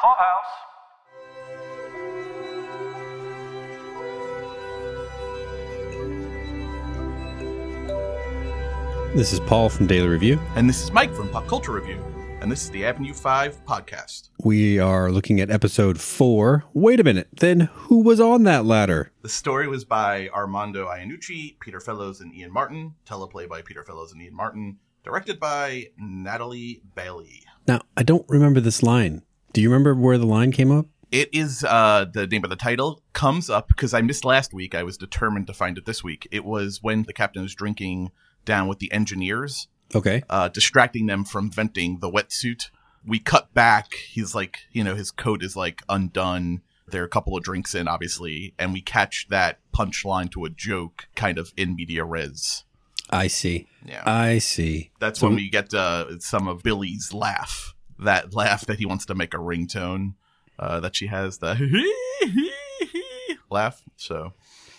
Clubhouse. This is Paul from Daily Review. And this is Mike from Pop Culture Review. And this is the Avenue 5 podcast. We are looking at episode four. Wait a minute, then who was on that ladder? The story was by Armando Iannucci, Peter Fellows, and Ian Martin. Teleplay by Peter Fellows and Ian Martin. Directed by Natalie Bailey. Now, I don't remember this line. Do you remember where the line came up? It is uh, the name of the title comes up because I missed last week. I was determined to find it this week. It was when the captain was drinking down with the engineers, Okay. uh, distracting them from venting the wetsuit. We cut back. He's like, you know, his coat is like undone. There are a couple of drinks in, obviously, and we catch that punchline to a joke kind of in media res. I see. Yeah. I see. That's so- when we get uh, some of Billy's laugh. That laugh that he wants to make a ringtone. Uh, that she has the laugh. So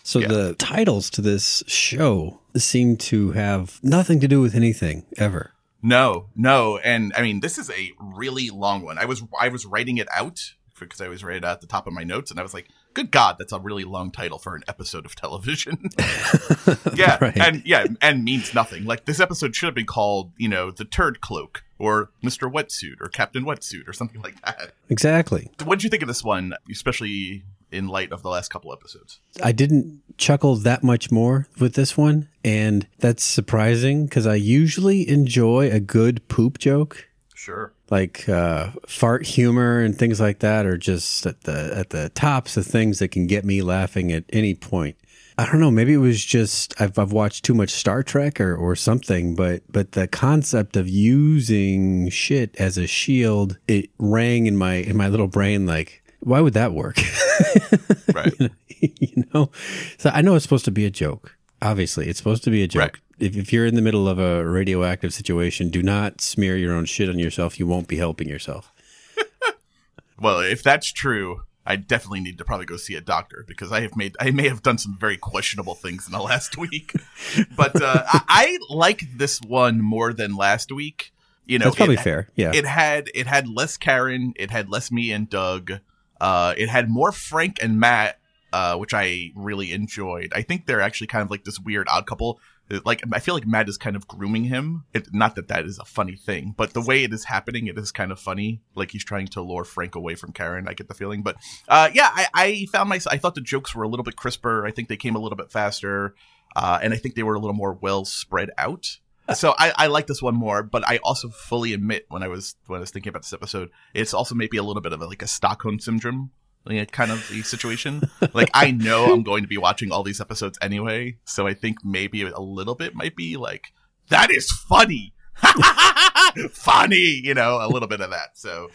So Yeah. the titles to this show seem to have nothing to do with anything ever. no, no, and I mean this is a really long one. I was I was writing it out because I was right at the top of my notes, and I was like, "Good God, that's a really long title for an episode of television." yeah, Right. and yeah, and means nothing. Like this episode should have been called, you know, the Turd Cloak or Mister Wetsuit or Captain Wetsuit or something like that. Exactly. What did you think of this one, especially in light of the last couple episodes? I didn't chuckle that much more with this one, and that's surprising because I usually enjoy a good poop joke. Sure. like uh, fart humor and things like that are just at the at the tops of things that can get me laughing at any point. I don't know. Maybe it was just I've I've watched too much Star Trek or or something. But but the concept of using shit as a shield it rang in my in my little brain like why would that work? Right. you know. So I know it's supposed to be a joke. Obviously, it's supposed to be a joke. Right. If, if you're in the middle of a radioactive situation, do not smear your own shit on yourself. You won't be helping yourself. Well, if that's true, I definitely need to probably go see a doctor because I have made I may have done some very questionable things in the last week. but uh, I, I like this one more than last week. You know, That's probably it, fair. Yeah. It had it had less Karen, it had less Mia and Doug. Uh, it had more Frank and Matt, uh, which I really enjoyed. I think they're actually kind of like this weird odd couple. Like I feel like Matt is kind of grooming him. It, not that that is a funny thing, but the way it is happening, it is kind of funny. Like he's trying to lure Frank away from Karen. I get the feeling, but uh, yeah, I, I found myself. I thought the jokes were a little bit crisper. I think they came a little bit faster, uh, and I think they were a little more well spread out. So I, I like this one more, but I also fully admit when I was when I was thinking about this episode, it's also maybe a little bit of a, like a Stockholm syndrome like, kind of the situation. like I know I'm going to be watching all these episodes anyway, so I think maybe a little bit might be like that is funny, funny, you know, a little bit of that. So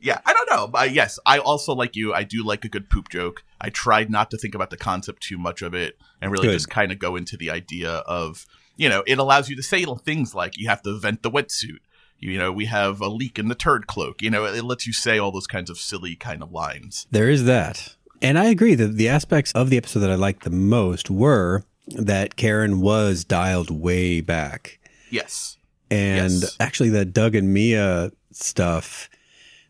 yeah, I don't know. But yes, I also like you. I do like a good poop joke. I tried not to think about the concept too much of it and really Good. just kind of go into the idea of, you know, it allows you to say little things like you have to vent the wetsuit. You know, we have a leak in the turd cloak. You know, it lets you say all those kinds of silly kind of lines. There is that. And I agree that the aspects of the episode that I liked the most were that Karen was dialed way back. Yes. And Yes. actually, that Doug and Mia stuff,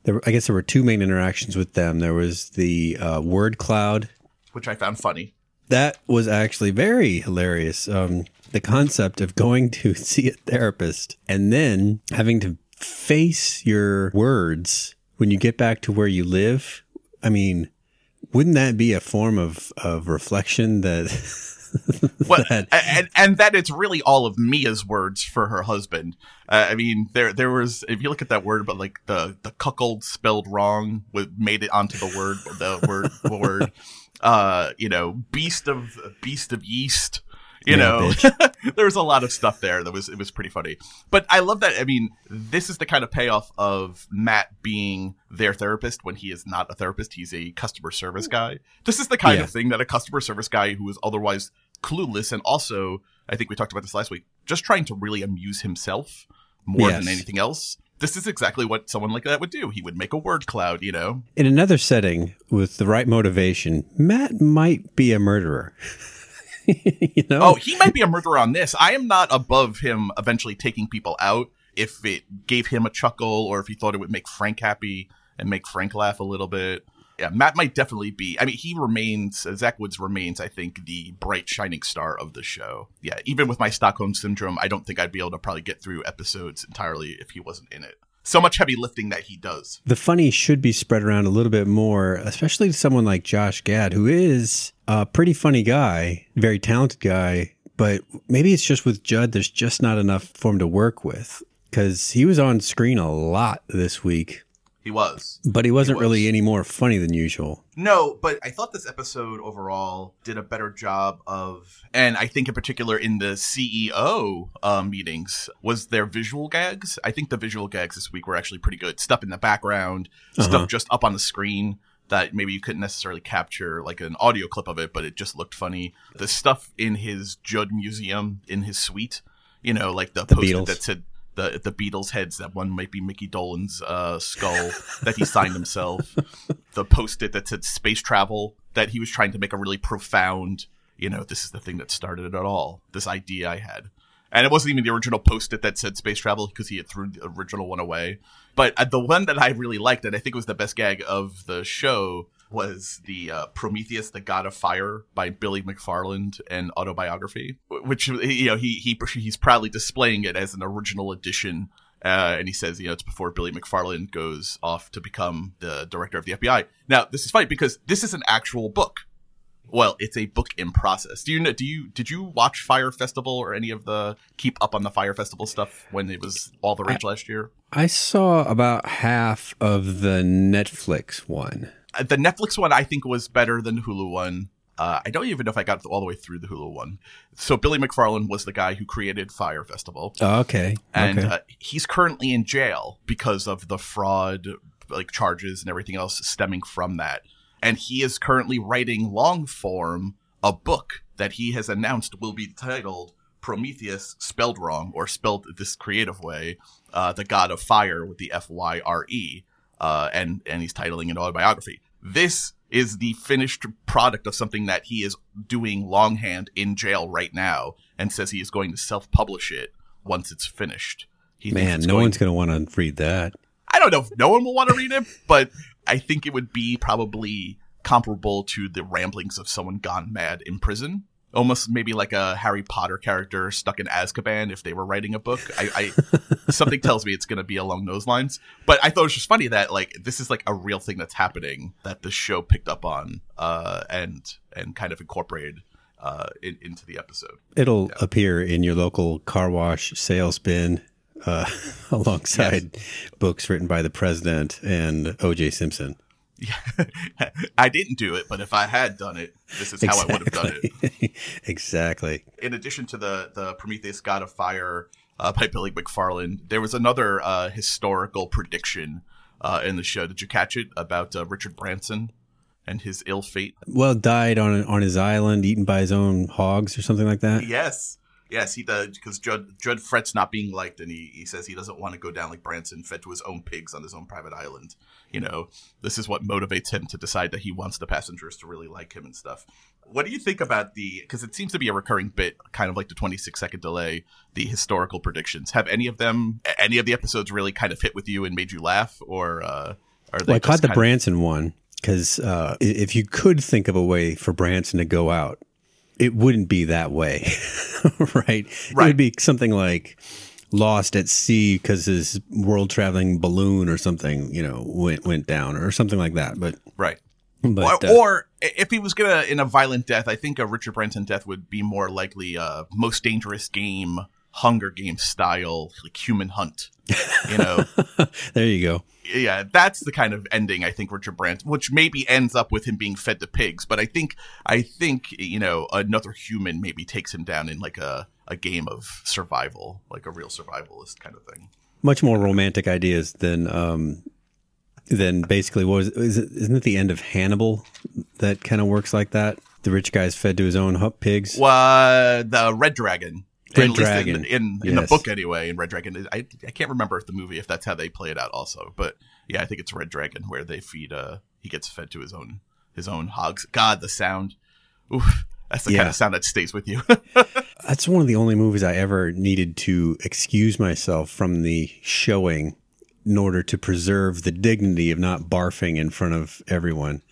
there, I guess there were two main interactions with them. There was the uh, word cloud. Which I found funny. That was actually very hilarious. Um, the concept of going to see a therapist and then having to face your words when you get back to where you live. I mean, wouldn't that be a form of, of reflection that Well, and and that it's really all of Mia's words for her husband. Uh, I mean, there there was if you look at that word, but like the the cuckold spelled wrong, with made it onto the word the word the word. Uh, you know, beast of beast of yeast. You Yeah, know, there was a lot of stuff there that was it was pretty funny. But I love that. I mean, this is the kind of payoff of Matt being their therapist when he is not a therapist. He's a customer service mm. guy. This is the kind Yeah. of thing that a customer service guy who is otherwise clueless and also, I think we talked about this last week, just trying to really amuse himself more Yes. than anything else. This is exactly what someone like that would do. He would make a word cloud, you know. in another setting with the right motivation, Matt might be a murderer. you know? Oh, he might be a murderer on this. I am not above him eventually taking people out if it gave him a chuckle or if he thought it would make Frank happy. and make Frank laugh a little bit. Yeah, Matt might definitely be. I mean, he remains uh, Zach Woods remains, I think, the bright shining star of the show. Yeah, even with my Stockholm syndrome, I don't think I'd be able to probably get through episodes entirely if he wasn't in it. So much heavy lifting that he does. The funny should be spread around a little bit more, especially to someone like Josh Gad, who is a pretty funny guy, very talented guy. But maybe it's just with Judd, there's just not enough for him to work with because he was on screen a lot this week. He was. But he wasn't was. really any more funny than usual. No, but I thought this episode overall did a better job of, and I think in particular in the CEO uh, meetings, was their visual gags. I think the visual gags this week were actually pretty good. Stuff in the background, Uh-huh. stuff just up on the screen that maybe you couldn't necessarily capture like an audio clip of it, but it just looked funny. The stuff in his Judd Museum in his suite, you know, like the, post Beatles. that said the the Beatles heads. That one might be Mickey Dolan's uh, skull that he signed himself. the post-it that said space travel that he was trying to make a really profound. You know, this is the thing that started it at all. This idea I had. And it wasn't even the original post-it that said space travel because he had threw the original one away. But uh, the one that I really liked, and I think was the best gag of the show, was the uh, Prometheus, the God of Fire by Billy McFarland and autobiography, which you know he he he's proudly displaying it as an original edition. Uh, and he says, you know, it's before Billy McFarland goes off to become the director of the FBI. Now, this is funny because this is an actual book. Well, it's a book in process. Do you know? Do you did you watch Fyre Festival or any of the keep up on the Fyre Festival stuff when it was all the rage last year? I saw about half of the Netflix one. Uh, the Netflix one I think was better than the Hulu one. Uh, I don't even know if I got all the way through the Hulu one. So Billy McFarland was the guy who created Fyre Festival, Oh, okay. and okay. uh, he's currently in jail because of the fraud, like charges and everything else stemming from that. And he is currently writing long form a book that he has announced will be titled Prometheus, spelled wrong or spelled this creative way, uh, the God of Fire with the F Y R E, uh, and and he's titling an autobiography. This is the finished product of something that he is doing longhand in jail right now, and says he is going to self-publish it once it's finished. He Man, no going- one's going to want to read that. I don't know if no one will want to read it, but I think it would be probably comparable to the ramblings of someone gone mad in prison. Almost maybe like a Harry Potter character stuck in Azkaban if they were writing a book. I, I something tells me it's going to be along those lines. But I thought it was just funny that like this is like a real thing that's happening that the show picked up on uh, and and kind of incorporated uh, in, into the episode. It'll appear in your local car wash sales bin uh, alongside books written by the president and O.J. Simpson. I didn't do it, but if I had done it, this is how I would have done it. Exactly. exactly. in addition to the the Prometheus God of Fire uh, by Billy McFarland, there was another uh, historical prediction uh, in the show. Did you catch it about uh, Richard Branson and his ill fate? Well, died on on his island, eaten by his own hogs or something like that. Yes. Yes, he does because Judd Judd frets not being liked, and he, he says he doesn't want to go down like Branson, fed to his own pigs on his own private island. You know, this is what motivates him to decide that he wants the passengers to really like him and stuff. What do you think about the? Because it seems to be a recurring bit, kind of like the twenty six second delay. The historical predictions have any of them, any of the episodes really kind of hit with you and made you laugh, or uh, are they? Well, I caught the kind of- Branson one because uh, if you could think of a way for Branson to go out, it wouldn't be that way, right? It Right. would be something like lost at sea because his world traveling balloon or something, you know, went went down or something like that. But right? but or, uh, or if he was gonna in a violent death, I think a Richard Branson death would be more likely a most dangerous game, Hunger Games style, like human hunt. You know, there you go. yeah, that's the kind of ending I think Richard Branson, which maybe ends up with him being fed to pigs. But I think, I think you know, another human maybe takes him down in like a a game of survival, like a real survivalist kind of thing. Much more romantic ideas than um, than basically what was is it, isn't it the end of Hannibal that kind of works like that? The rich guy's fed to his own pigs. Well, the Red Dragon. Red Dragon. in, in, in the book anyway. In Red Dragon, I I can't remember if the movie if that's how they play it out also, but yeah, I think it's Red Dragon where they feed. Uh, he gets fed to his own his own hogs. God, the sound. Oof, that's the Yeah. kind of sound that stays with you. That's one of the only movies I ever needed to excuse myself from the showing in order to preserve the dignity of not barfing in front of everyone.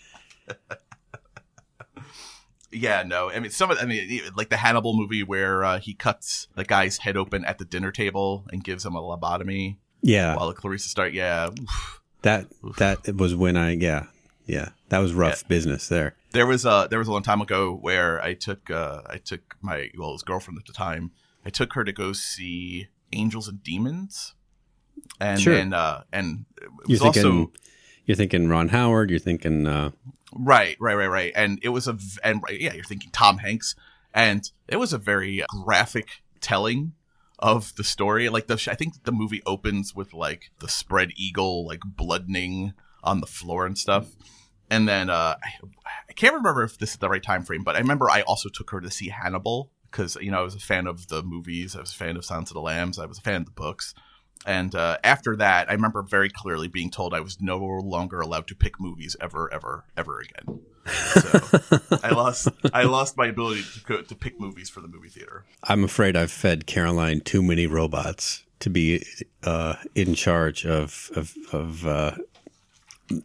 Yeah, no. I mean, some of I mean, like the Hannibal movie where uh, he cuts the guy's head open at the dinner table and gives him a lobotomy Yeah, while the Clarissa start. Yeah, Oof. that that was when I yeah yeah that was rough business there. there was a there was a long time ago where I took uh, I took my well his girlfriend at the time. I took her to go see Angels and Demons, and Sure. then uh, and it You're was thinking also you're thinking Ron Howard. You're thinking uh, Right, right, right, right. And it was a v- and yeah, you're thinking Tom Hanks, and it was a very graphic telling of the story. Like the I think the movie opens with like the spread eagle like bloodening on the floor and stuff. And then uh I, can't remember if this is the right time frame, but I remember I also took her to see Hannibal because you know I was a fan of the movies, I was a fan of Silence of the Lambs, I was a fan of the books. And uh, after that, I remember very clearly being told I was no longer allowed to pick movies ever, ever, ever again. So I lost, I lost my ability to go, to pick movies for the movie theater. I'm afraid I've fed Caroline too many robots to be uh, in charge of of, of uh,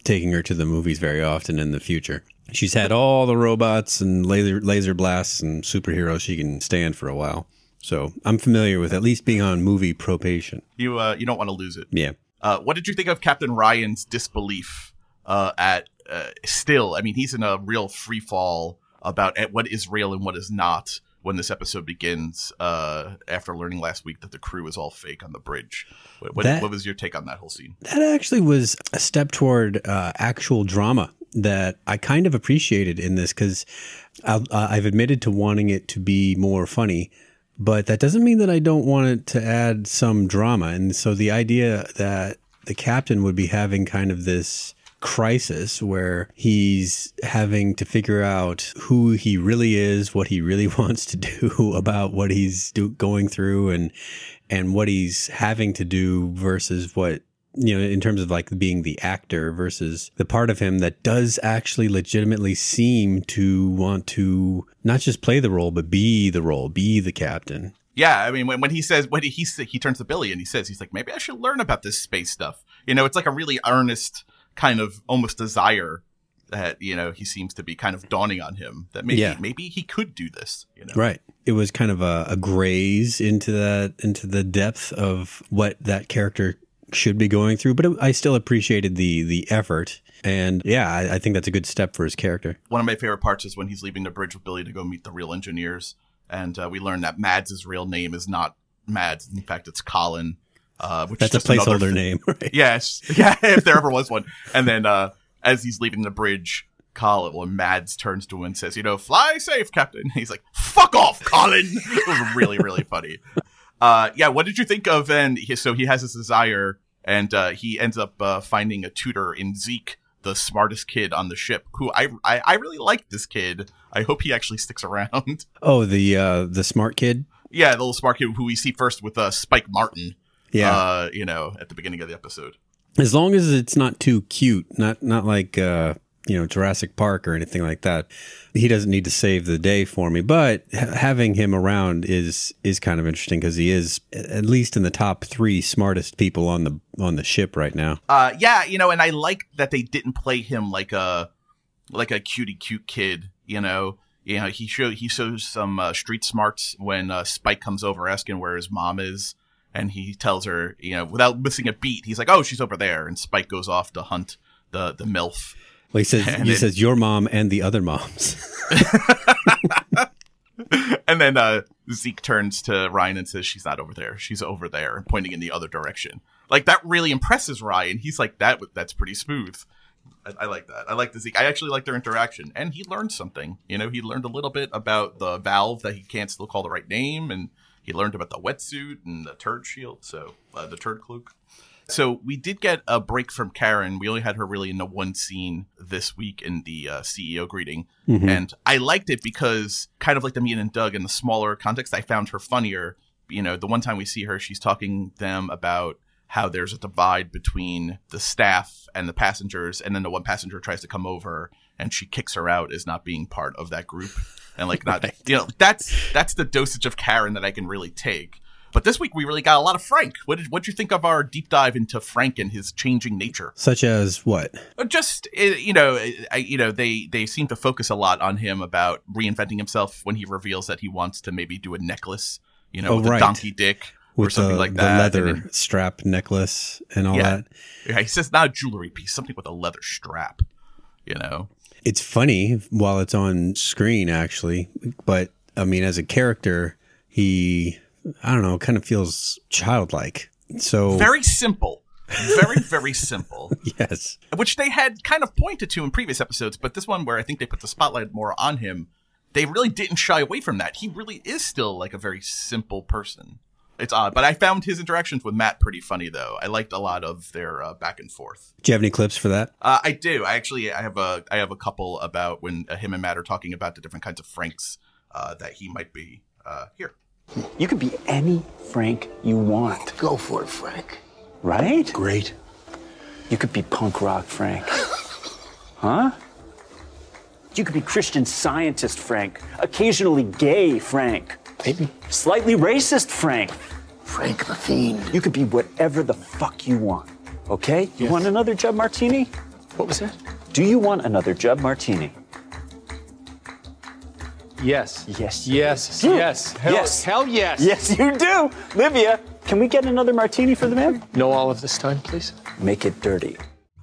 taking her to the movies very often in the future. She's had all the robots and laser laser blasts and superheroes she can stand for a while. So I'm familiar with at least being on movie probation. You, uh, you don't want to lose it. Yeah. Uh, what did you think of Captain Ryan's disbelief uh, at uh, still? I mean, he's in a real free fall about what is real and what is not when this episode begins. Uh, after learning last week that the crew is all fake on the bridge, what, what, That- what was your take on that whole scene? That actually was a step toward uh, actual drama that I kind of appreciated in this because uh, I've admitted to wanting it to be more funny, but that doesn't mean that I don't want it to add some drama. And so the idea that the captain would be having kind of this crisis where he's having to figure out who he really is, what he really wants to do about what he's do- going through and and what he's having to do versus what you know in terms of like being the actor versus the part of him that does actually legitimately seem to want to not just play the role but be the role be the captain Yeah, I mean, when, when he says when he he, turns to Billy and he says he's like maybe I should learn about this space stuff. You know, it's like a really earnest kind of almost desire that you know he seems to be kind of dawning on him that maybe Yeah. maybe he could do this. You know, right it was kind of a, a graze into that into the depth of what that character should be going through but i still appreciated the the effort and yeah I, I think that's a good step for his character one of my favorite parts is when he's leaving the bridge with Billy to go meet the real engineers, and uh, we learn that Mads' real name is not Mads. In fact, it's Colin. Uh, which that's a placeholder name right Yes, yeah, if there ever was one. And then uh, as he's leaving the bridge, Colin, well, Mads turns to him and says, "You know, fly safe, Captain." He's like, "Fuck off, Colin." it was really, really funny. Uh, yeah, what did you think of? And he, so he has this desire, and uh, he ends up uh, finding a tutor in Zeke, the smartest kid on the ship. Who I, I, I really like this kid. I hope he actually sticks around. oh the uh the smart kid yeah, the little smart kid who we see first with uh, Spike Martin. yeah uh, you know, at the beginning of the episode. as long as it's not too cute not not like uh you know jurassic park or anything like that he doesn't need to save the day for me but ha- having him around is is kind of interesting because he is at least in the top three smartest people on the on the ship right now Uh, yeah, you know, and I like that they didn't play him like a like a cutie cute kid. You know, you know, he show he shows some uh, street smarts when uh, Spike comes over asking where his mom is, and he tells her, you know, without missing a beat, he's like, "Oh, she's over there," and Spike goes off to hunt the the milf. Well he says And he it- says your mom and the other moms and then uh, Zeke turns to Ryan and says, "She's not over there. She's over there," pointing in the other direction. Like that really impresses Ryan. He's like, "That that's pretty smooth." I, I like that. I like the Zeke. I actually like their interaction, and he learned something. You know, he learned a little bit about the valve that he can't still call the right name, and he learned about the wetsuit and the turd shield. So uh, the turd cloak. So we did get a break from Karen. We only had her really in the one scene this week in the uh, CEO greeting, and I liked it because kind of like the Mia and Doug in the smaller context, I found her funnier. You know, the one time we see her, she's talking them about how there's a divide between the staff and the passengers, and then the one passenger tries to come over and she kicks her out as not being part of that group, and like not you know that's that's the dosage of Karen that I can really take. But this week we really got a lot of Frank. What did what you think of our deep dive into Frank and his changing nature? Such as what? Uh, Just uh, you know, I, you know, they they seem to focus a lot on him about reinventing himself when he reveals that he wants to maybe do a necklace, you know, Oh, with right. a donkey dick or something the, like the leather then- strap necklace and all Yeah. that. yeah, he says not a jewelry piece, something with a leather strap. You know, It's funny while it's on screen, actually, but I mean, as a character, he, I don't know, kind of feels childlike. So, very simple, very very simple. yes. which they had kind of pointed to in previous episodes, but this one where I think they put the spotlight more on him, they really didn't shy away from that. He really is still like a very simple person. It's odd, but I found his interactions with Matt pretty funny though. I liked a lot of their uh, back and forth. Do you have any clips for that? Uh, I do. I actually I have a I have a couple about when uh, him and Matt are talking about the different kinds of Franks uh, that he might be uh, here. You could be any Frank you want, Go for it, Frank. right? Great. You could be punk rock Frank. huh? You could be Christian scientist Frank, occasionally gay Frank, Maybe. slightly racist Frank. Frank the Fiend. You could be whatever the fuck you want. Okay? You Yes. want another Jeb Martini? What was that? Do you want another Jeb Martini? Yes. Yes. Yes. do. Yes. Hell, Yes. Hell yes. Yes, you do. Livia, can we get another martini for the man? No all of this time, please. Make it dirty.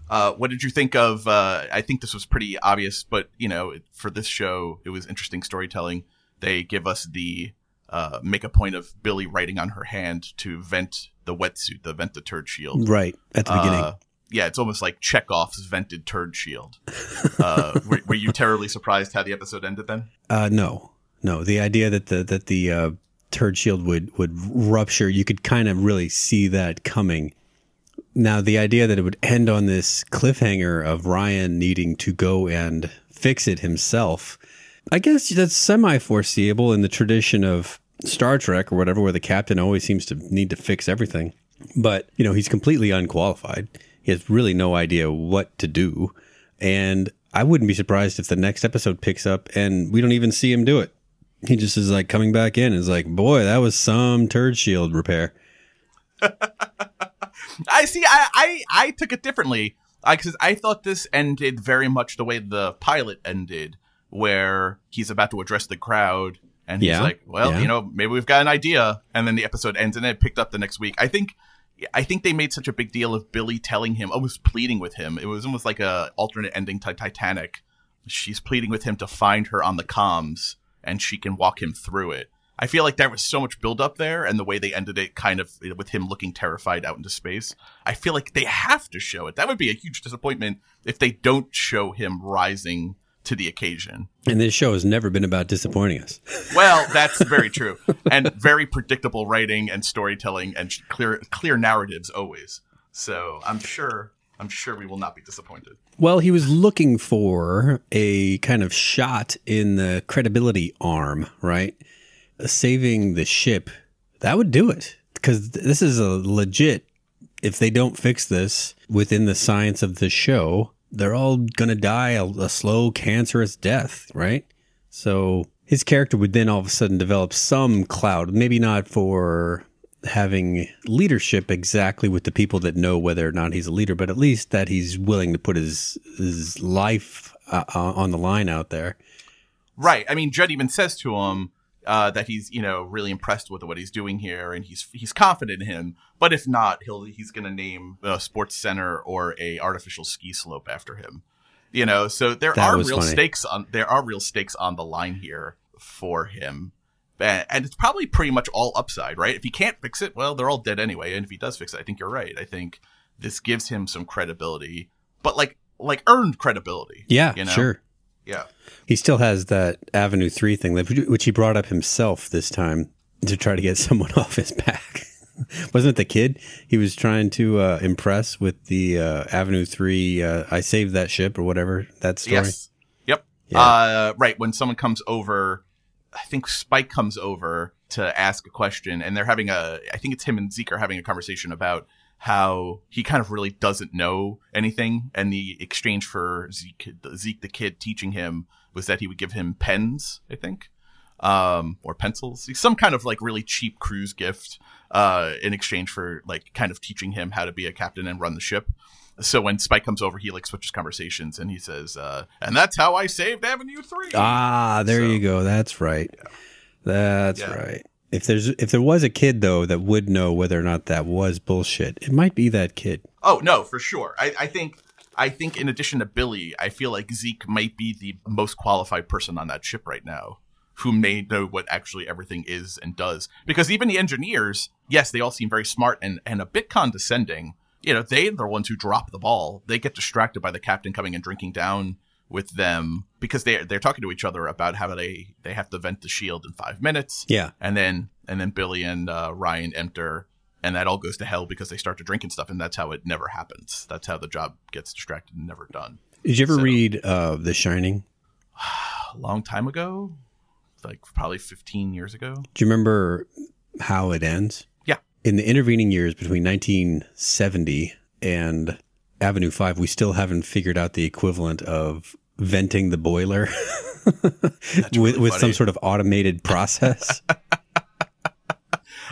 Uh, what did you think of? Uh, I think this was pretty obvious, but you know, for this show, it was interesting storytelling. They give us the uh, make a point of Billy writing on her hand to vent the wetsuit, the vent the turd shield. Right at the beginning. Yeah, it's almost like Chekhov's vented turd shield. Uh, were, were you terribly surprised how the episode ended then? Uh, no, no. The idea that the that the uh, turd shield would would rupture, you could kind of really see that coming. Now, the idea that it would end on this cliffhanger of Ryan needing to go and fix it himself, I guess that's semi foreseeable in the tradition of Star Trek or whatever, where the captain always seems to need to fix everything. But you know, he's completely unqualified. He has really no idea what to do. And I wouldn't be surprised if the next episode picks up and we don't even see him do it. He just is like coming back in and is like, boy, that was some turd shield repair. I see. I I, I took it differently I, because I thought this ended very much the way the pilot ended, where he's about to address the crowd and he's Yeah, like, "Well, yeah. you know, maybe we've got an idea," and then the episode ends and it picked up the next week. I think. I think they made such a big deal of Billy telling him, almost pleading with him. It was almost like a alternate ending to Titanic. She's pleading with him to find her on the comms, and she can walk him through it. I feel like there was so much build up there, and the way they ended it, kind of with him looking terrified out into space. I feel like they have to show it. That would be a huge disappointment if they don't show him rising to the occasion. And this show has never been about disappointing us. Well, that's very true, and very predictable writing and storytelling and clear clear narratives always. So I'm sure I'm sure we will not be disappointed. Well, he was looking for a kind of shot in the credibility arm, right? Uh, saving the ship. That would do it. Because this is a legit, if they don't fix this within the science of the show, they're all to die a, a slow, cancerous death, right? So his character would then all of a sudden develop some cloud, maybe not for having leadership exactly with the people that know whether or not he's a leader, but at least that he's willing to put his his life uh, uh, on the line out there. Right. I mean, Judd even says to him uh, that he's you know really impressed with what he's doing here, and he's he's confident in him. But if not, he'll he's going to name a sports center or a artificial ski slope after him. You know, so there That are real funny. stakes on there are real stakes on the line here for him. And it's probably pretty much all upside, right? If he can't fix it, well, they're all dead anyway. And if he does fix it, I think you're right. I think this gives him some credibility, but like like earned credibility. Yeah, you know? sure. Yeah. He still has that Avenue 3 thing, that- which he brought up himself this time to try to get someone off his back. Wasn't it the kid he was trying to uh, impress with the uh, Avenue 3, uh, I saved that ship or whatever, that story? Yes. Yep. Yeah. Uh, right. When someone comes over, I think Spike comes over to ask a question, and they're having a. I think it's him and Zeke are having a conversation about how he kind of really doesn't know anything, and the exchange for Zeke, Zeke the kid teaching him was that he would give him pens. I think. um, or pencils, some kind of like really cheap cruise gift, uh, in exchange for like kind of teaching him how to be a captain and run the ship. So when Spike comes over, he like switches conversations and he says, uh, "And that's how I saved Avenue 3. Ah, there So- you go. That's right. That's Yeah. right. If there's if there was a kid though that would know whether or not that was bullshit, it might be that kid. Oh no, for sure. I, I think I think in addition to Billy, I feel like Zeke might be the most qualified person on that ship right now, who may know what actually everything is and does. Because even the engineers, yes, they all seem very smart and, and a bit condescending. You know, they're the ones who drop the ball. They get distracted by the captain coming and drinking down with them because they they're talking to each other about how they they have to vent the shield in five minutes Yeah. and then and then Billy and uh, Ryan enter, and that all goes to hell because they start to drink and stuff, and that's how it never happens. That's how the job gets distracted and never done. Did you ever So- read uh, The Shining? A long time ago, like probably fifteen years ago. Do you remember how it ends? Yeah. In the intervening years between 1970 and Avenue 5, we still haven't figured out the equivalent of venting the boiler with, really with some sort of automated process.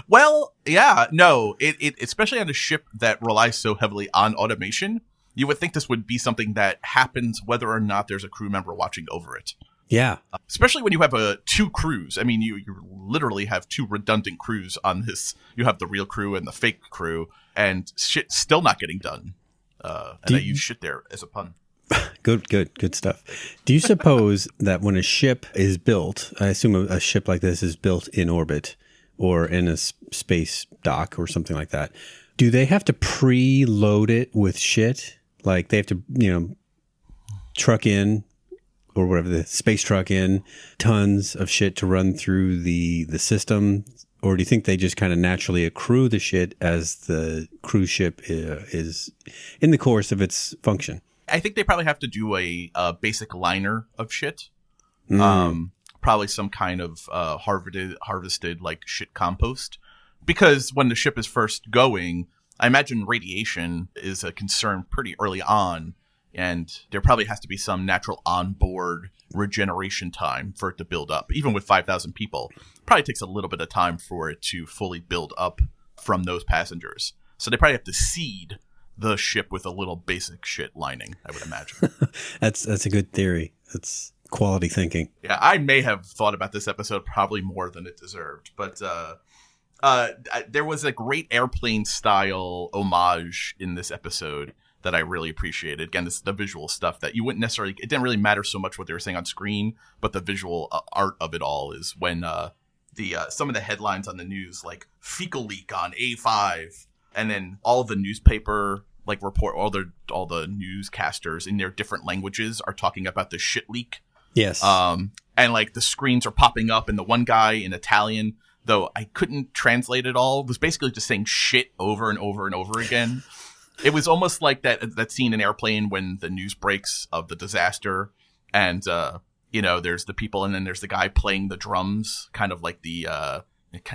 Well, yeah, no, it, it especially on a ship that relies so heavily on automation. You would think this would be something that happens whether or not there's a crew member watching over it. yeah. especially when you have a two crews. I mean, you you literally have two redundant crews on this. You have the real crew and the fake crew, and shit still not getting done. Uh, and Do I you- use shit there as a pun. Good, good, good stuff. Do you suppose that when a ship is built, I assume a, a ship like this is built in orbit or in a s- space dock or something like that, do they have to preload it with shit? Like they have to, you know, truck in or whatever the space truck in tons of shit to run through the the system or do you think they just kind of naturally accrue the shit as the cruise ship uh, is in the course of its function I think they probably have to do a, a basic liner of shit. Mm. Um, probably some kind of uh, harvested harvested like shit compost, because when the ship is first going, I imagine radiation is a concern pretty early on, and there probably has to be some natural onboard regeneration time for it to build up. Even with five thousand people, probably takes a little bit of time for it to fully build up from those passengers. So they probably have to seed the ship with a little basic shit lining. I would imagine. That's that's a good theory. That's quality thinking. Yeah, I may have thought about this episode probably more than it deserved, but uh, uh, there was a great airplane style homage in this episode that I really appreciated. Again, this the visual stuff that you wouldn't necessarily. It didn't really matter so much what they were saying on screen, but the visual uh, art of it all is when uh, the uh, some of the headlines on the news like fecal leak on A5, and then all the newspaper like report all the all the newscasters in their different languages are talking about the shit leak Yes. um, and like the screens are popping up, and the one guy in Italian, though I couldn't translate it all, was basically just saying shit over and over and over again. it was almost like that that scene in Airplane when the news breaks of the disaster, and uh, you know, there's the people, and then there's the guy playing the drums, kind of like the uh,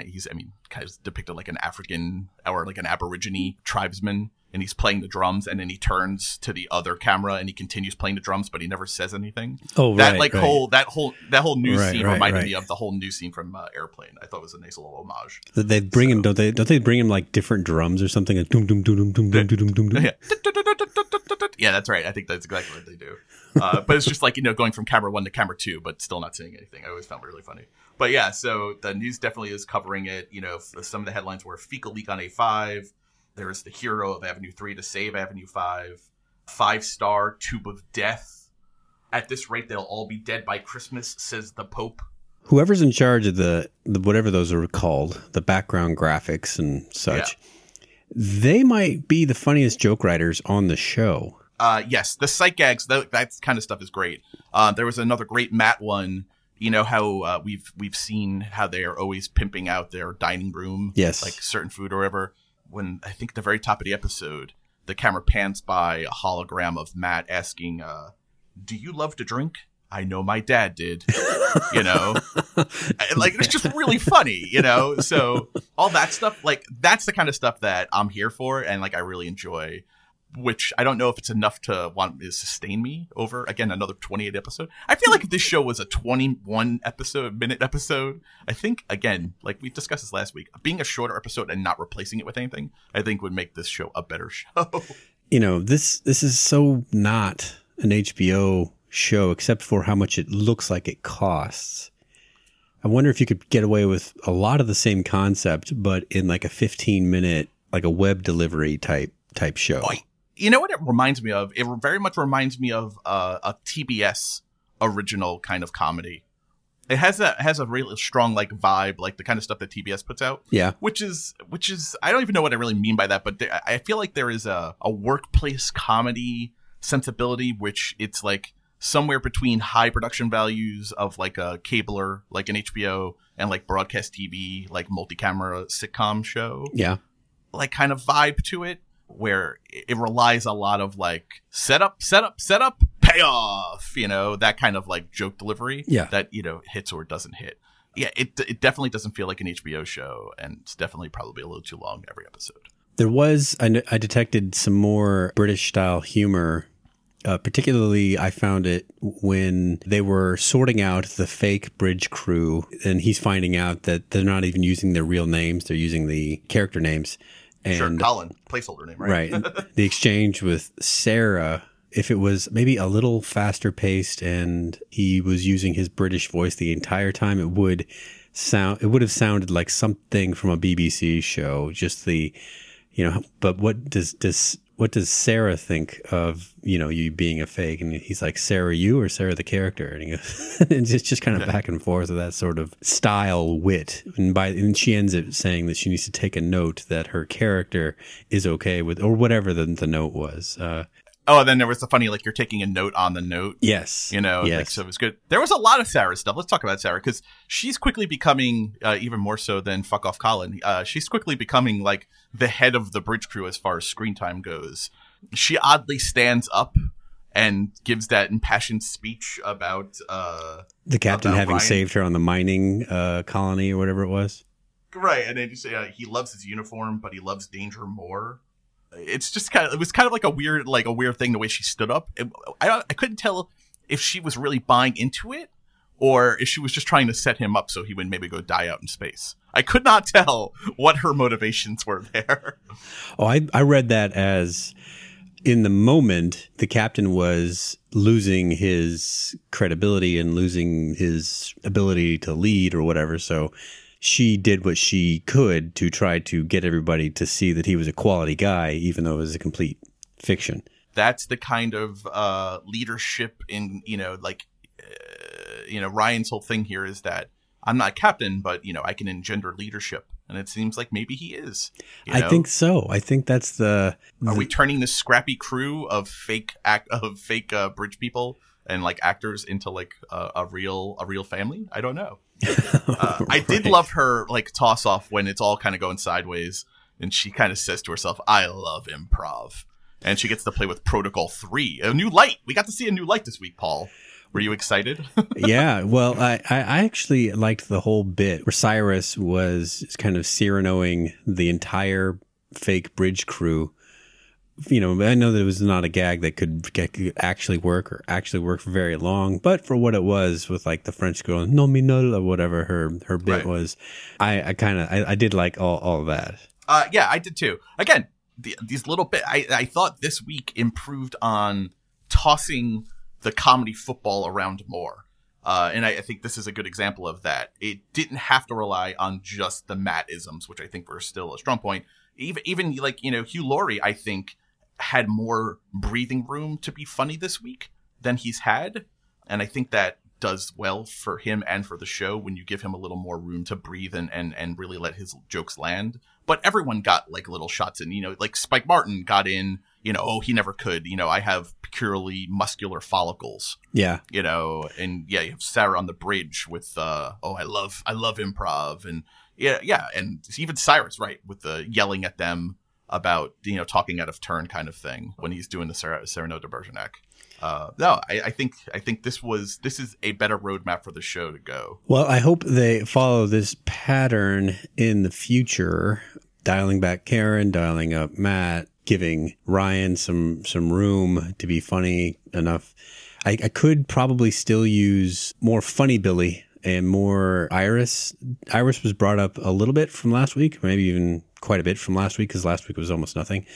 he's I mean, kind of depicted like an African or like an Aborigine tribesman. And he's playing the drums, and then he turns to the other camera, and he continues playing the drums, but he never says anything oh, that right, like right. whole that whole that whole news Right, scene reminded me of the whole new scene from uh, Airplane. I thought it was a nice little homage. They bring him, don't they? Don't they bring him like different drums or something? Like doom doom doom doom doom doom doom doom. doom. Yeah, yeah, that's right. I think that's exactly what they do. Uh, but it's just like you know going from camera one to camera two, but still not saying anything. I always found it really funny. But yeah, so the news definitely is covering it. You know, some of the headlines were fecal leak on A five. There is the hero of Avenue three to save Avenue five. Five star tube of death. At this rate, they'll all be dead by Christmas, says the Pope. Whoever's in charge of the, the whatever those are called, the background graphics and such, they might be the funniest joke writers on the show. Uh, yes, the sight gags, that, that kind of stuff is great. Uh, there was another great Matt one. You know how uh, we've we've seen how they are always pimping out their dining room, Yes. like certain food or whatever. When I think at the very top of the episode, the camera pans by a hologram of Matt asking, uh, "Do you love to drink?" I know my dad did. you know, like it's just really funny. You know, so all that stuff, like that's the kind of stuff that I'm here for, and like I really enjoy which I don't know if it's enough to want to sustain me over again another 28 episode. I feel like if this show was a 21 episode minute episode, I think again, like we discussed this last week, being a shorter episode and not replacing it with anything, I think would make this show a better show. You know, this this is so not an HBO show except for how much it looks like it costs. I wonder if you could get away with a lot of the same concept, but in like a 15 minute, like a web delivery type type show. Oh, you know what it reminds me of? It very much reminds me of uh, a TBS original kind of comedy. It has a has a really strong like vibe, like the kind of stuff that TBS puts out. Yeah. which is which is I don't even know what I really mean by that, but there, I feel like there is a a workplace comedy sensibility, which it's like somewhere between high production values of like a cabler, like an HBO, and like broadcast TV, like multi-camera sitcom show Yeah. like kind of vibe to it where it relies a lot of like setup, setup, setup, payoff, you know, that kind of like joke delivery Yeah. that, you know, hits or doesn't hit. Yeah, it it definitely doesn't feel like an HBO show and it's definitely probably a little too long every episode. There was, I, I detected some more British style humor. Uh, particularly, I found it when they were sorting out the fake bridge crew, and he's finding out that they're not even using their real names; they're using the character names. And sure, Colin, placeholder name, right? right, the exchange with Sarah. If it was maybe a little faster paced, and he was using his British voice the entire time, it would sound. It would have sounded like something from a BBC show. Just the you know but what does does what does sarah think of you know you being a fake? And he's like sarah you or sarah the character? And he goes and it's just kind of back and forth of that sort of style wit. And by and she ends up saying that she needs to take a note that her character is okay with or whatever the, the note was. Uh Oh, and then there was the funny like you're taking a note on the note. yes You know, yes like, so it was good. There was a lot of Sarah stuff. Let's talk about Sarah because she's quickly becoming, uh, even more so than fuck off Colin. Uh, she's quickly becoming like the head of the bridge crew as far as screen time goes. She oddly stands up and gives that impassioned speech about, uh, the captain about having Ryan. saved her on the mining uh colony or whatever it was right, and then you say uh, he loves his uniform, but he loves danger more. It's just kind of, it was kind of like a weird, like a weird thing the way she stood up. It, I, I couldn't tell if she was really buying into it or if she was just trying to set him up so he would maybe go die out in space. I could not tell what her motivations were there. Oh, I, I read that as in the moment, the captain was losing his credibility and losing his ability to lead or whatever. So she did what she could to try to get everybody to see that he was a quality guy, even though it was a complete fiction. That's the kind of uh, leadership in, you know, like, uh, you know, Ryan's whole thing here is that I'm not captain, but, you know, I can engender leadership. And it seems like maybe he is. I know? think so. I think that's the. Are we turning this scrappy crew of fake act of fake uh, bridge people and like actors into like a, a real a real family? I don't know. Uh, I did love her like toss off when it's all kind of going sideways, and she kind of says to herself, "I love improv," and she gets to play with Protocol Three, a new light. We got to see a new light this week, Paul. Were you excited? yeah, well, I, I I actually liked the whole bit where Cyrus was kind of Cyranoing the entire fake bridge crew. You know, I know that it was not a gag that could, get, could actually work or actually work for very long, but for what it was with like the French girl, no me no, or whatever her her bit Right. was, I, I kind of I, I did like all all that. Uh, yeah, I did too. Again, the, these little bit. I, I thought this week improved on tossing the comedy football around more. Uh, and I, I think this is a good example of that. It didn't have to rely on just the Matt isms, which I think were still a strong point. Even, even like, you know, Hugh Laurie, I think, had more breathing room to be funny this week than he's had. And I think that does well for him and for the show when you give him a little more room to breathe and, and, and really let his jokes land. But everyone got like little shots in, you know, like Spike Martin got in, you know, oh, he never could. You know, I have purely muscular follicles, Yeah, you know, and yeah, you have Sarah on the bridge with, uh, oh, I love, I love improv. And yeah, yeah. And even Cyrus, right, with the yelling at them about, you know, talking out of turn kind of thing when he's doing the Cyrano de Bergerac. Uh, no, I, I think I think this was this is a better roadmap for the show to go. Well, I hope they follow this pattern in the future, dialing back Karen, dialing up Matt, giving Ryan some some room to be funny enough. I, I could probably still use more funny Billy and more Iris. Iris was brought up a little bit from last week, maybe even quite a bit from last week because last week was almost nothing.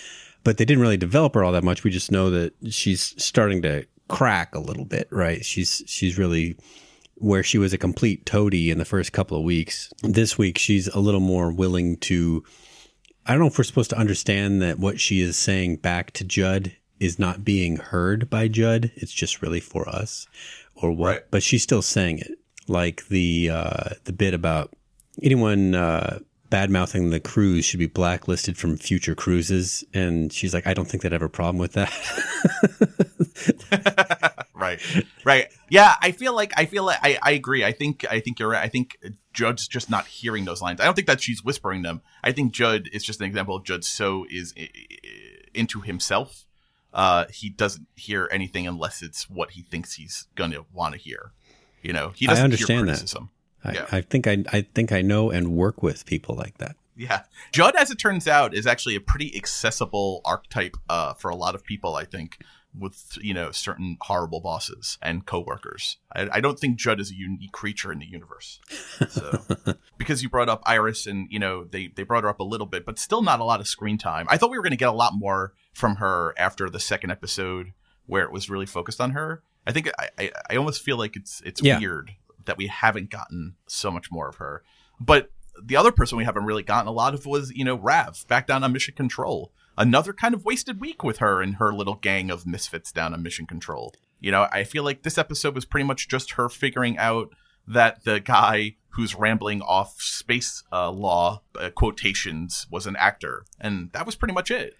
But they didn't really develop her all that much. We just know that she's starting to crack a little bit, right? She's she's really where she was a complete toady in the first couple of weeks. This week she's a little more willing to I don't know if we're supposed to understand that what she is saying back to Judd is not being heard by Judd. It's just really for us or what, Right. but she's still saying it. Like the, uh, the bit about anyone, uh, bad mouthing the cruise should be blacklisted from future cruises. And she's like, I don't think they'd have a problem with that. right. Right. Yeah i feel like i feel like I, I agree. I think i think you're right. I think judd's just not hearing those lines. I don't think that she's whispering them. I think judd is just an example of judd so is i- i- into himself. Uh he doesn't hear anything unless it's what he thinks he's gonna want to hear. You know he doesn't understand hear that. I, Yeah. I think I, I think I know and work with people like that. Yeah. Judd, as it turns out, is actually a pretty accessible archetype uh, for a lot of people, I think, with, you know, certain horrible bosses and coworkers. I, I don't think Judd is a unique creature in the universe. So, because you brought up Iris and, you know, they, they brought her up a little bit, but still not a lot of screen time. I thought we were going to get a lot more from her after the second episode where it was really focused on her. I think I, I, I almost feel like it's it's Yeah. weird that we haven't gotten so much more of her. But the other person we haven't really gotten a lot of was, you know, Rav back down on Mission Control. Another kind of wasted week with her and her little gang of misfits down on Mission Control. You know, I feel like this episode was pretty much just her figuring out that the guy who's rambling off space uh, law uh, quotations was an actor, and that was pretty much it.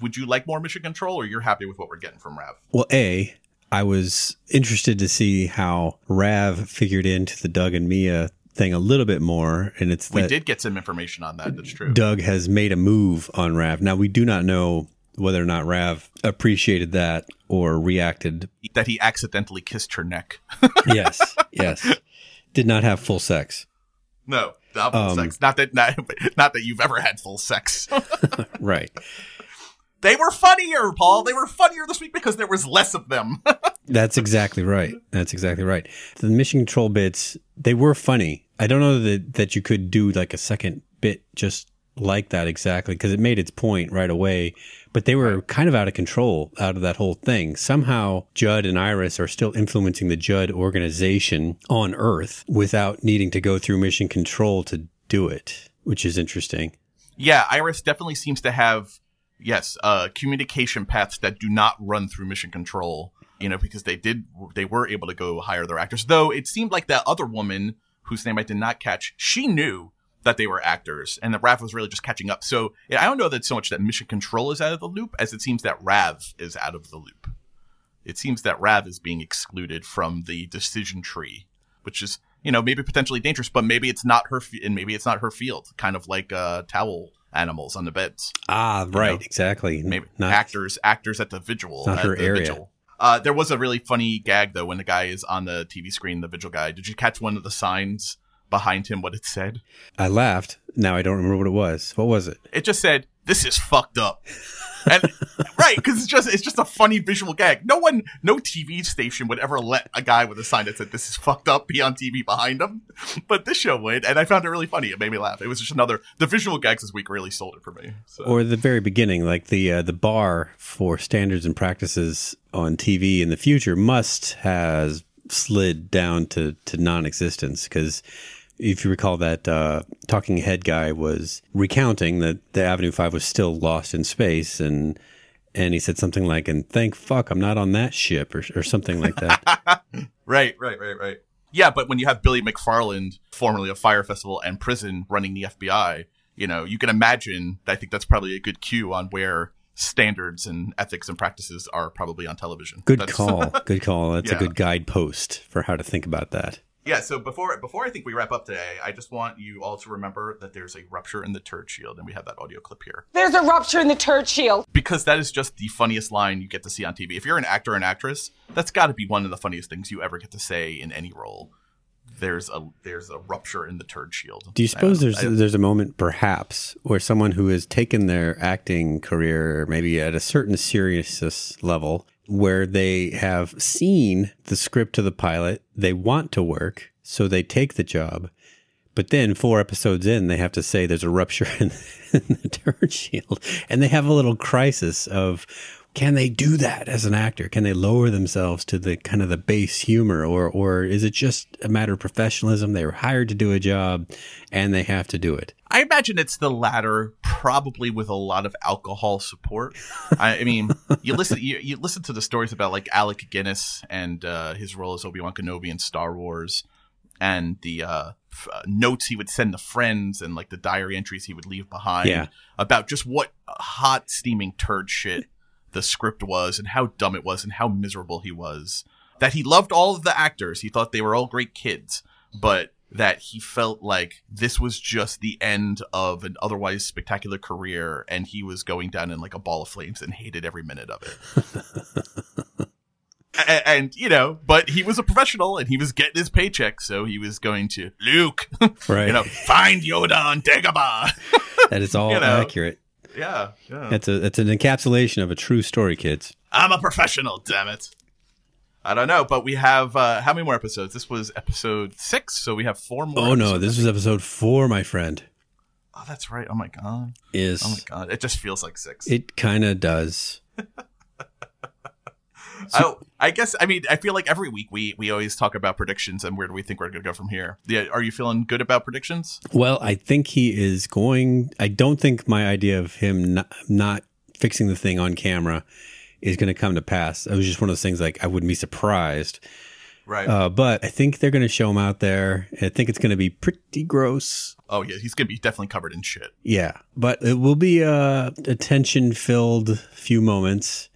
Would you like more Mission Control, or you're happy with what we're getting from Rav? Well, A, I was interested to see how Rav figured into the Doug and Mia thing a little bit more. And it's We did get some information on that. That's true. Doug has made a move on Rav. Now, we do not know whether or not Rav appreciated that or reacted. That he accidentally kissed her neck. Yes, yes. Did not have full sex. No, not full Um, sex. Not that, not, not that you've ever had full sex. Right. They were funnier, Paul. They were funnier this week because there was less of them. That's exactly right. That's exactly right. The mission control bits, they were funny. I don't know that, that you could do like a second bit just like that exactly because it made its point right away. But they were kind of out of control out of that whole thing. Somehow Judd and Iris are still influencing the Judd organization on Earth without needing to go through mission control to do it, which is interesting. yeah, Iris definitely seems to have, yes, uh, communication paths that do not run through mission control. You know, because they did, they were able to go hire their actors. Though it seemed like that other woman whose name I did not catch, she knew that they were actors, and that Rav was really just catching up. So I don't know that so much that mission control is out of the loop as it seems that Rav is out of the loop. It seems that Rav is being excluded from the decision tree, which is you know maybe potentially dangerous, but maybe it's not her, f- and maybe it's not her field. Kind of like uh, towel animals on the beds. Ah, right. know, exactly. Maybe Not, actors, actors at the vigil. not at her the area. vigil. Uh, there was a really funny gag though when the guy is on the TV screen, the vigil guy. Did you catch one of the signs behind him? What it said? I laughed. Now I don't remember what it was. What was it? It just said, "This is fucked up." And right, because it's just it's just a funny visual gag. No one, no TV station would ever let a guy with a sign that said "This is fucked up" be on TV behind him, but this show would, and I found it really funny. It made me laugh. It was just another. The visual gags this week really sold it for me. So. or the very beginning, like the uh, the bar for standards and practices on TV in the future must has slid down to to non-existence because if you recall that uh, talking head guy was recounting that the Avenue Five was still lost in space and. And he said something like, "And thank fuck I'm not on that ship," or, or something like that. Right, right, right, right. Yeah, but when you have Billy McFarland, formerly of Fyre Festival and Prison, running the FBI, you know, you can imagine. I think that's probably a good cue on where standards and ethics and practices are probably on television. Good That's- call. Good call. That's Yeah. a good guidepost for how to think about that. Yeah. So before before I think we wrap up today, I just want you all to remember that there's a rupture in the turd shield, and we have that audio clip here There's a rupture in the turd shield. because that is just the funniest line you get to see on TV. If you're an actor and actress, that's got to be one of the funniest things you ever get to say in any role. there's a there's a rupture in the turd shield. Do you suppose there's. I- there's a moment perhaps where someone who has taken their acting career maybe at a certain seriousness level where they have seen the script to the pilot, they want to work, so they take the job. But then four episodes in, they have to say there's a rupture in, in the turd shield, and they have a little crisis of can they do that as an actor? Can they lower themselves to the kind of the base humor, or or is it just a matter of professionalism? They were hired to do a job, and they have to do it. I imagine it's the latter, probably with a lot of alcohol support. I, I mean, you listen you, you listen to the stories about like Alec Guinness and uh, his role as Obi Wan Kenobi in Star Wars, and the uh, f- uh, notes he would send to friends and like the diary entries he would leave behind Yeah. about just what hot steaming turd shit the script was and how dumb it was and how miserable he was. That he loved all of the actors. He thought they were all great kids, but that he felt like this was just the end of an otherwise spectacular career and he was going down in like a ball of flames and hated every minute of it. A- and, you know, but he was a professional and he was getting his paycheck, so he was going to Luke, Right. you know, find Yoda on Dagobah. That is all You know. accurate. Yeah, yeah. That's a that's an encapsulation of a true story, kids. I'm a professional, damn it. I don't know, but we have uh how many more episodes? This was episode six, so we have four more. Oh no, this was episode four, my friend. Oh, that's right. Oh my god. Is Oh my god. It just feels like six. it kind of does? oh, I guess. I mean, I feel like every week we we always talk about predictions and where do we think we're going to go from here. Yeah, are you feeling good about predictions? Well, I think he is going. I don't think my idea of him not, not fixing the thing on camera is going to come to pass. It was just one of those things like I wouldn't be surprised. Right. Uh, but I think they're going to show him out there. I think it's going to be pretty gross. oh yeah, he's going to be definitely covered in shit. Yeah, but it will be a, a tension filled few moments.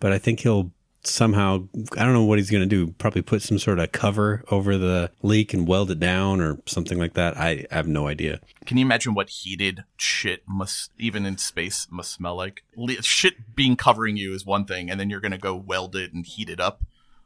But I think he'll somehow, I don't know what he's going to do, probably put some sort of cover over the leak and weld it down or something like that. I, I have no idea. Can you imagine what heated shit must, even in space, must smell like? Le- Shit being covering you is one thing, and then you're going to go weld it and heat it up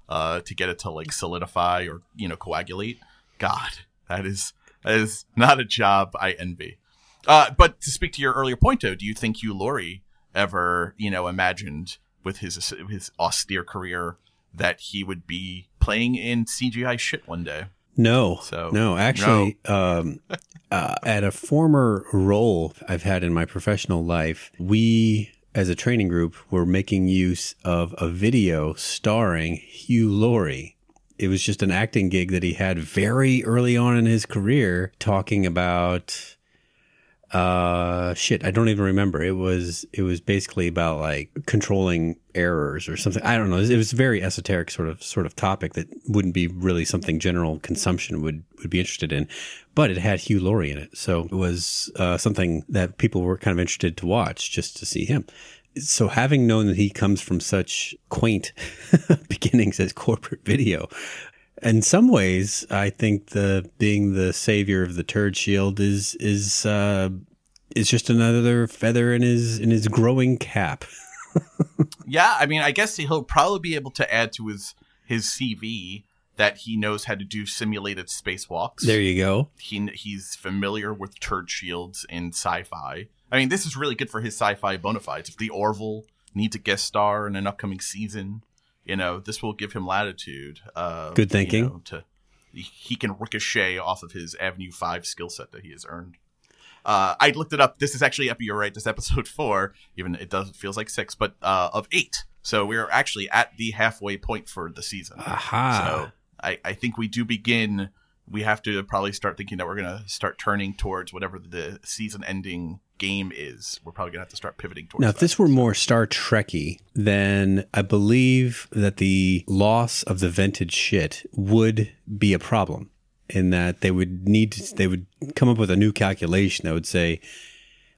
uh, to get it to like solidify or you know coagulate. God, that is that is not a job I envy. Uh, but to speak to your earlier point, though, do you think Hugh Laurie, ever you know imagined with his his austere career that he would be playing in CGI shit one day? No, So, no, actually, Um, uh, at a former role I've had in my professional life, we, as a training group, were making use of a video starring Hugh Laurie. It was just an acting gig that he had very early on in his career, talking about uh shit i don't even remember. It was it was basically about like controlling errors or something. I don't know. It was a very esoteric sort of sort of topic that wouldn't be really something general consumption would would be interested in but it had hugh laurie in it. So it was uh, something that people were kind of interested to watch just to see him. So having known that he comes from such quaint beginnings as corporate video in some ways, I think the being the savior of the turd shield is is uh, is just another feather in his in his growing cap. Yeah, I mean, I guess he'll probably be able to add to his his CV that he knows how to do simulated spacewalks. There you go. he he's familiar with turd shields in sci-fi. I mean, this is really good for his sci-fi bona fides. If the Orville needs a guest star in an upcoming season, you know, this will give him latitude. Uh, Good you thinking. know, to he can ricochet off of his Avenue Five skill set that he has earned. Uh, I looked it up. This is actually, up. you're right. This episode four, even it does feels like six, but uh, of eight. So we're actually at the halfway point for the season. Aha. So I, I think we do begin. We have to probably start thinking that we're going to start turning towards whatever the season ending game is. We're probably going to have to start pivoting towards Now, if that. this were more Star Trekky, then I believe that the loss of the vented shit would be a problem. In that they would need to, they would come up with a new calculation that would say,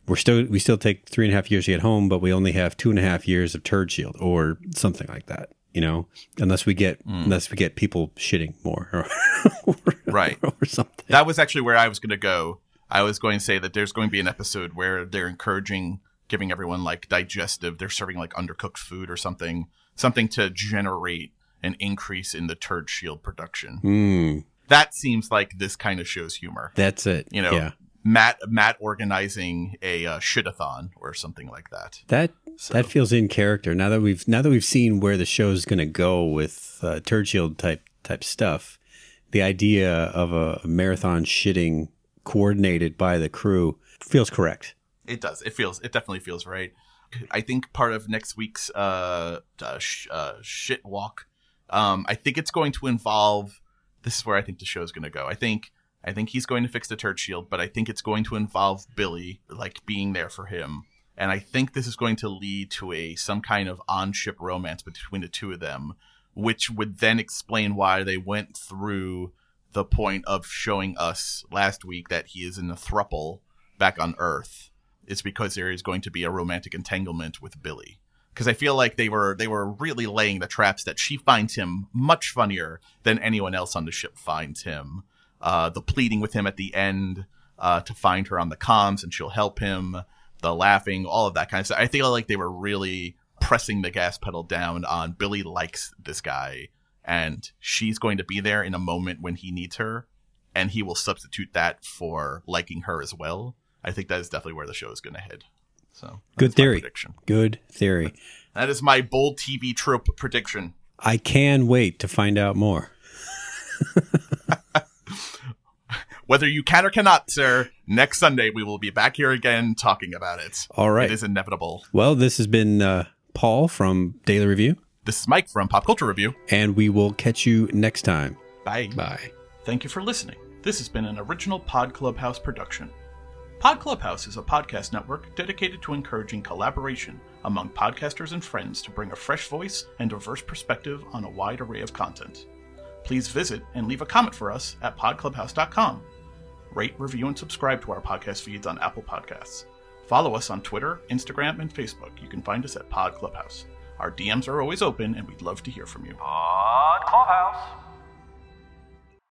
we're still we still take three and a half years to get home, but we only have two and a half years of turd shield or something like that. You know, unless we get hmm. unless we get people shitting more or, Right. or something. that was actually where I was going to go. I was going to say that there's going to be an episode where they're encouraging giving everyone like digestive. They're serving like undercooked food or something, something to generate an increase in the turd shield production. Mm. That seems like this kind of show's humor. That's it. You know, yeah. Matt Matt organizing a uh, shitathon or something like that. That that feels in character. Now that we've now that we've seen where the show's going to go with uh, turd shield type type stuff, the idea of a marathon shitting coordinated by the crew feels correct. It does. It feels. It definitely feels right. I think part of next week's uh, uh, sh- uh shit walk. Um, I think it's going to involve. This is where I think the show is going to go. I think. I think he's going to fix the turd shield, but I think it's going to involve Billie, like being there for him. And I think this is going to lead to a some kind of on ship romance between the two of them, which would then explain why they went through the point of showing us last week that he is in the thruple back on Earth. It's because there is going to be a romantic entanglement with Billie. Because I feel like they were they were really laying the traps that she finds him much funnier than anyone else on the ship finds him. Uh, the pleading with him at the end uh, to find her on the comms and she'll help him. The laughing, all of that kind of stuff. I feel like they were really pressing the gas pedal down on Billie likes this guy and she's going to be there in a moment when he needs her and he will substitute that for liking her as well. I think that is definitely where the show is going to head. So Good theory. prediction. Good theory. That is my bold TV trope prediction. I can wait to find out more. Whether you can or cannot, sir, next Sunday we will be back here again talking about it. All right. It is inevitable. Well, this has been uh, Paul from Daily Review, This is Mike from Pop Culture Review. and we will catch you next time. Bye. Bye. Thank you for listening. This has been an original Pod Clubhouse production. Pod Clubhouse is a podcast network dedicated to encouraging collaboration among podcasters and friends to bring a fresh voice and diverse perspective on a wide array of content. Please visit and leave a comment for us at podclubhouse.com. Rate, review, and subscribe to our podcast feeds on Apple Podcasts. Follow us on Twitter, Instagram, and Facebook. You can find us at Pod Clubhouse. Our DMs are always open, and we'd love to hear from you. Pod Clubhouse.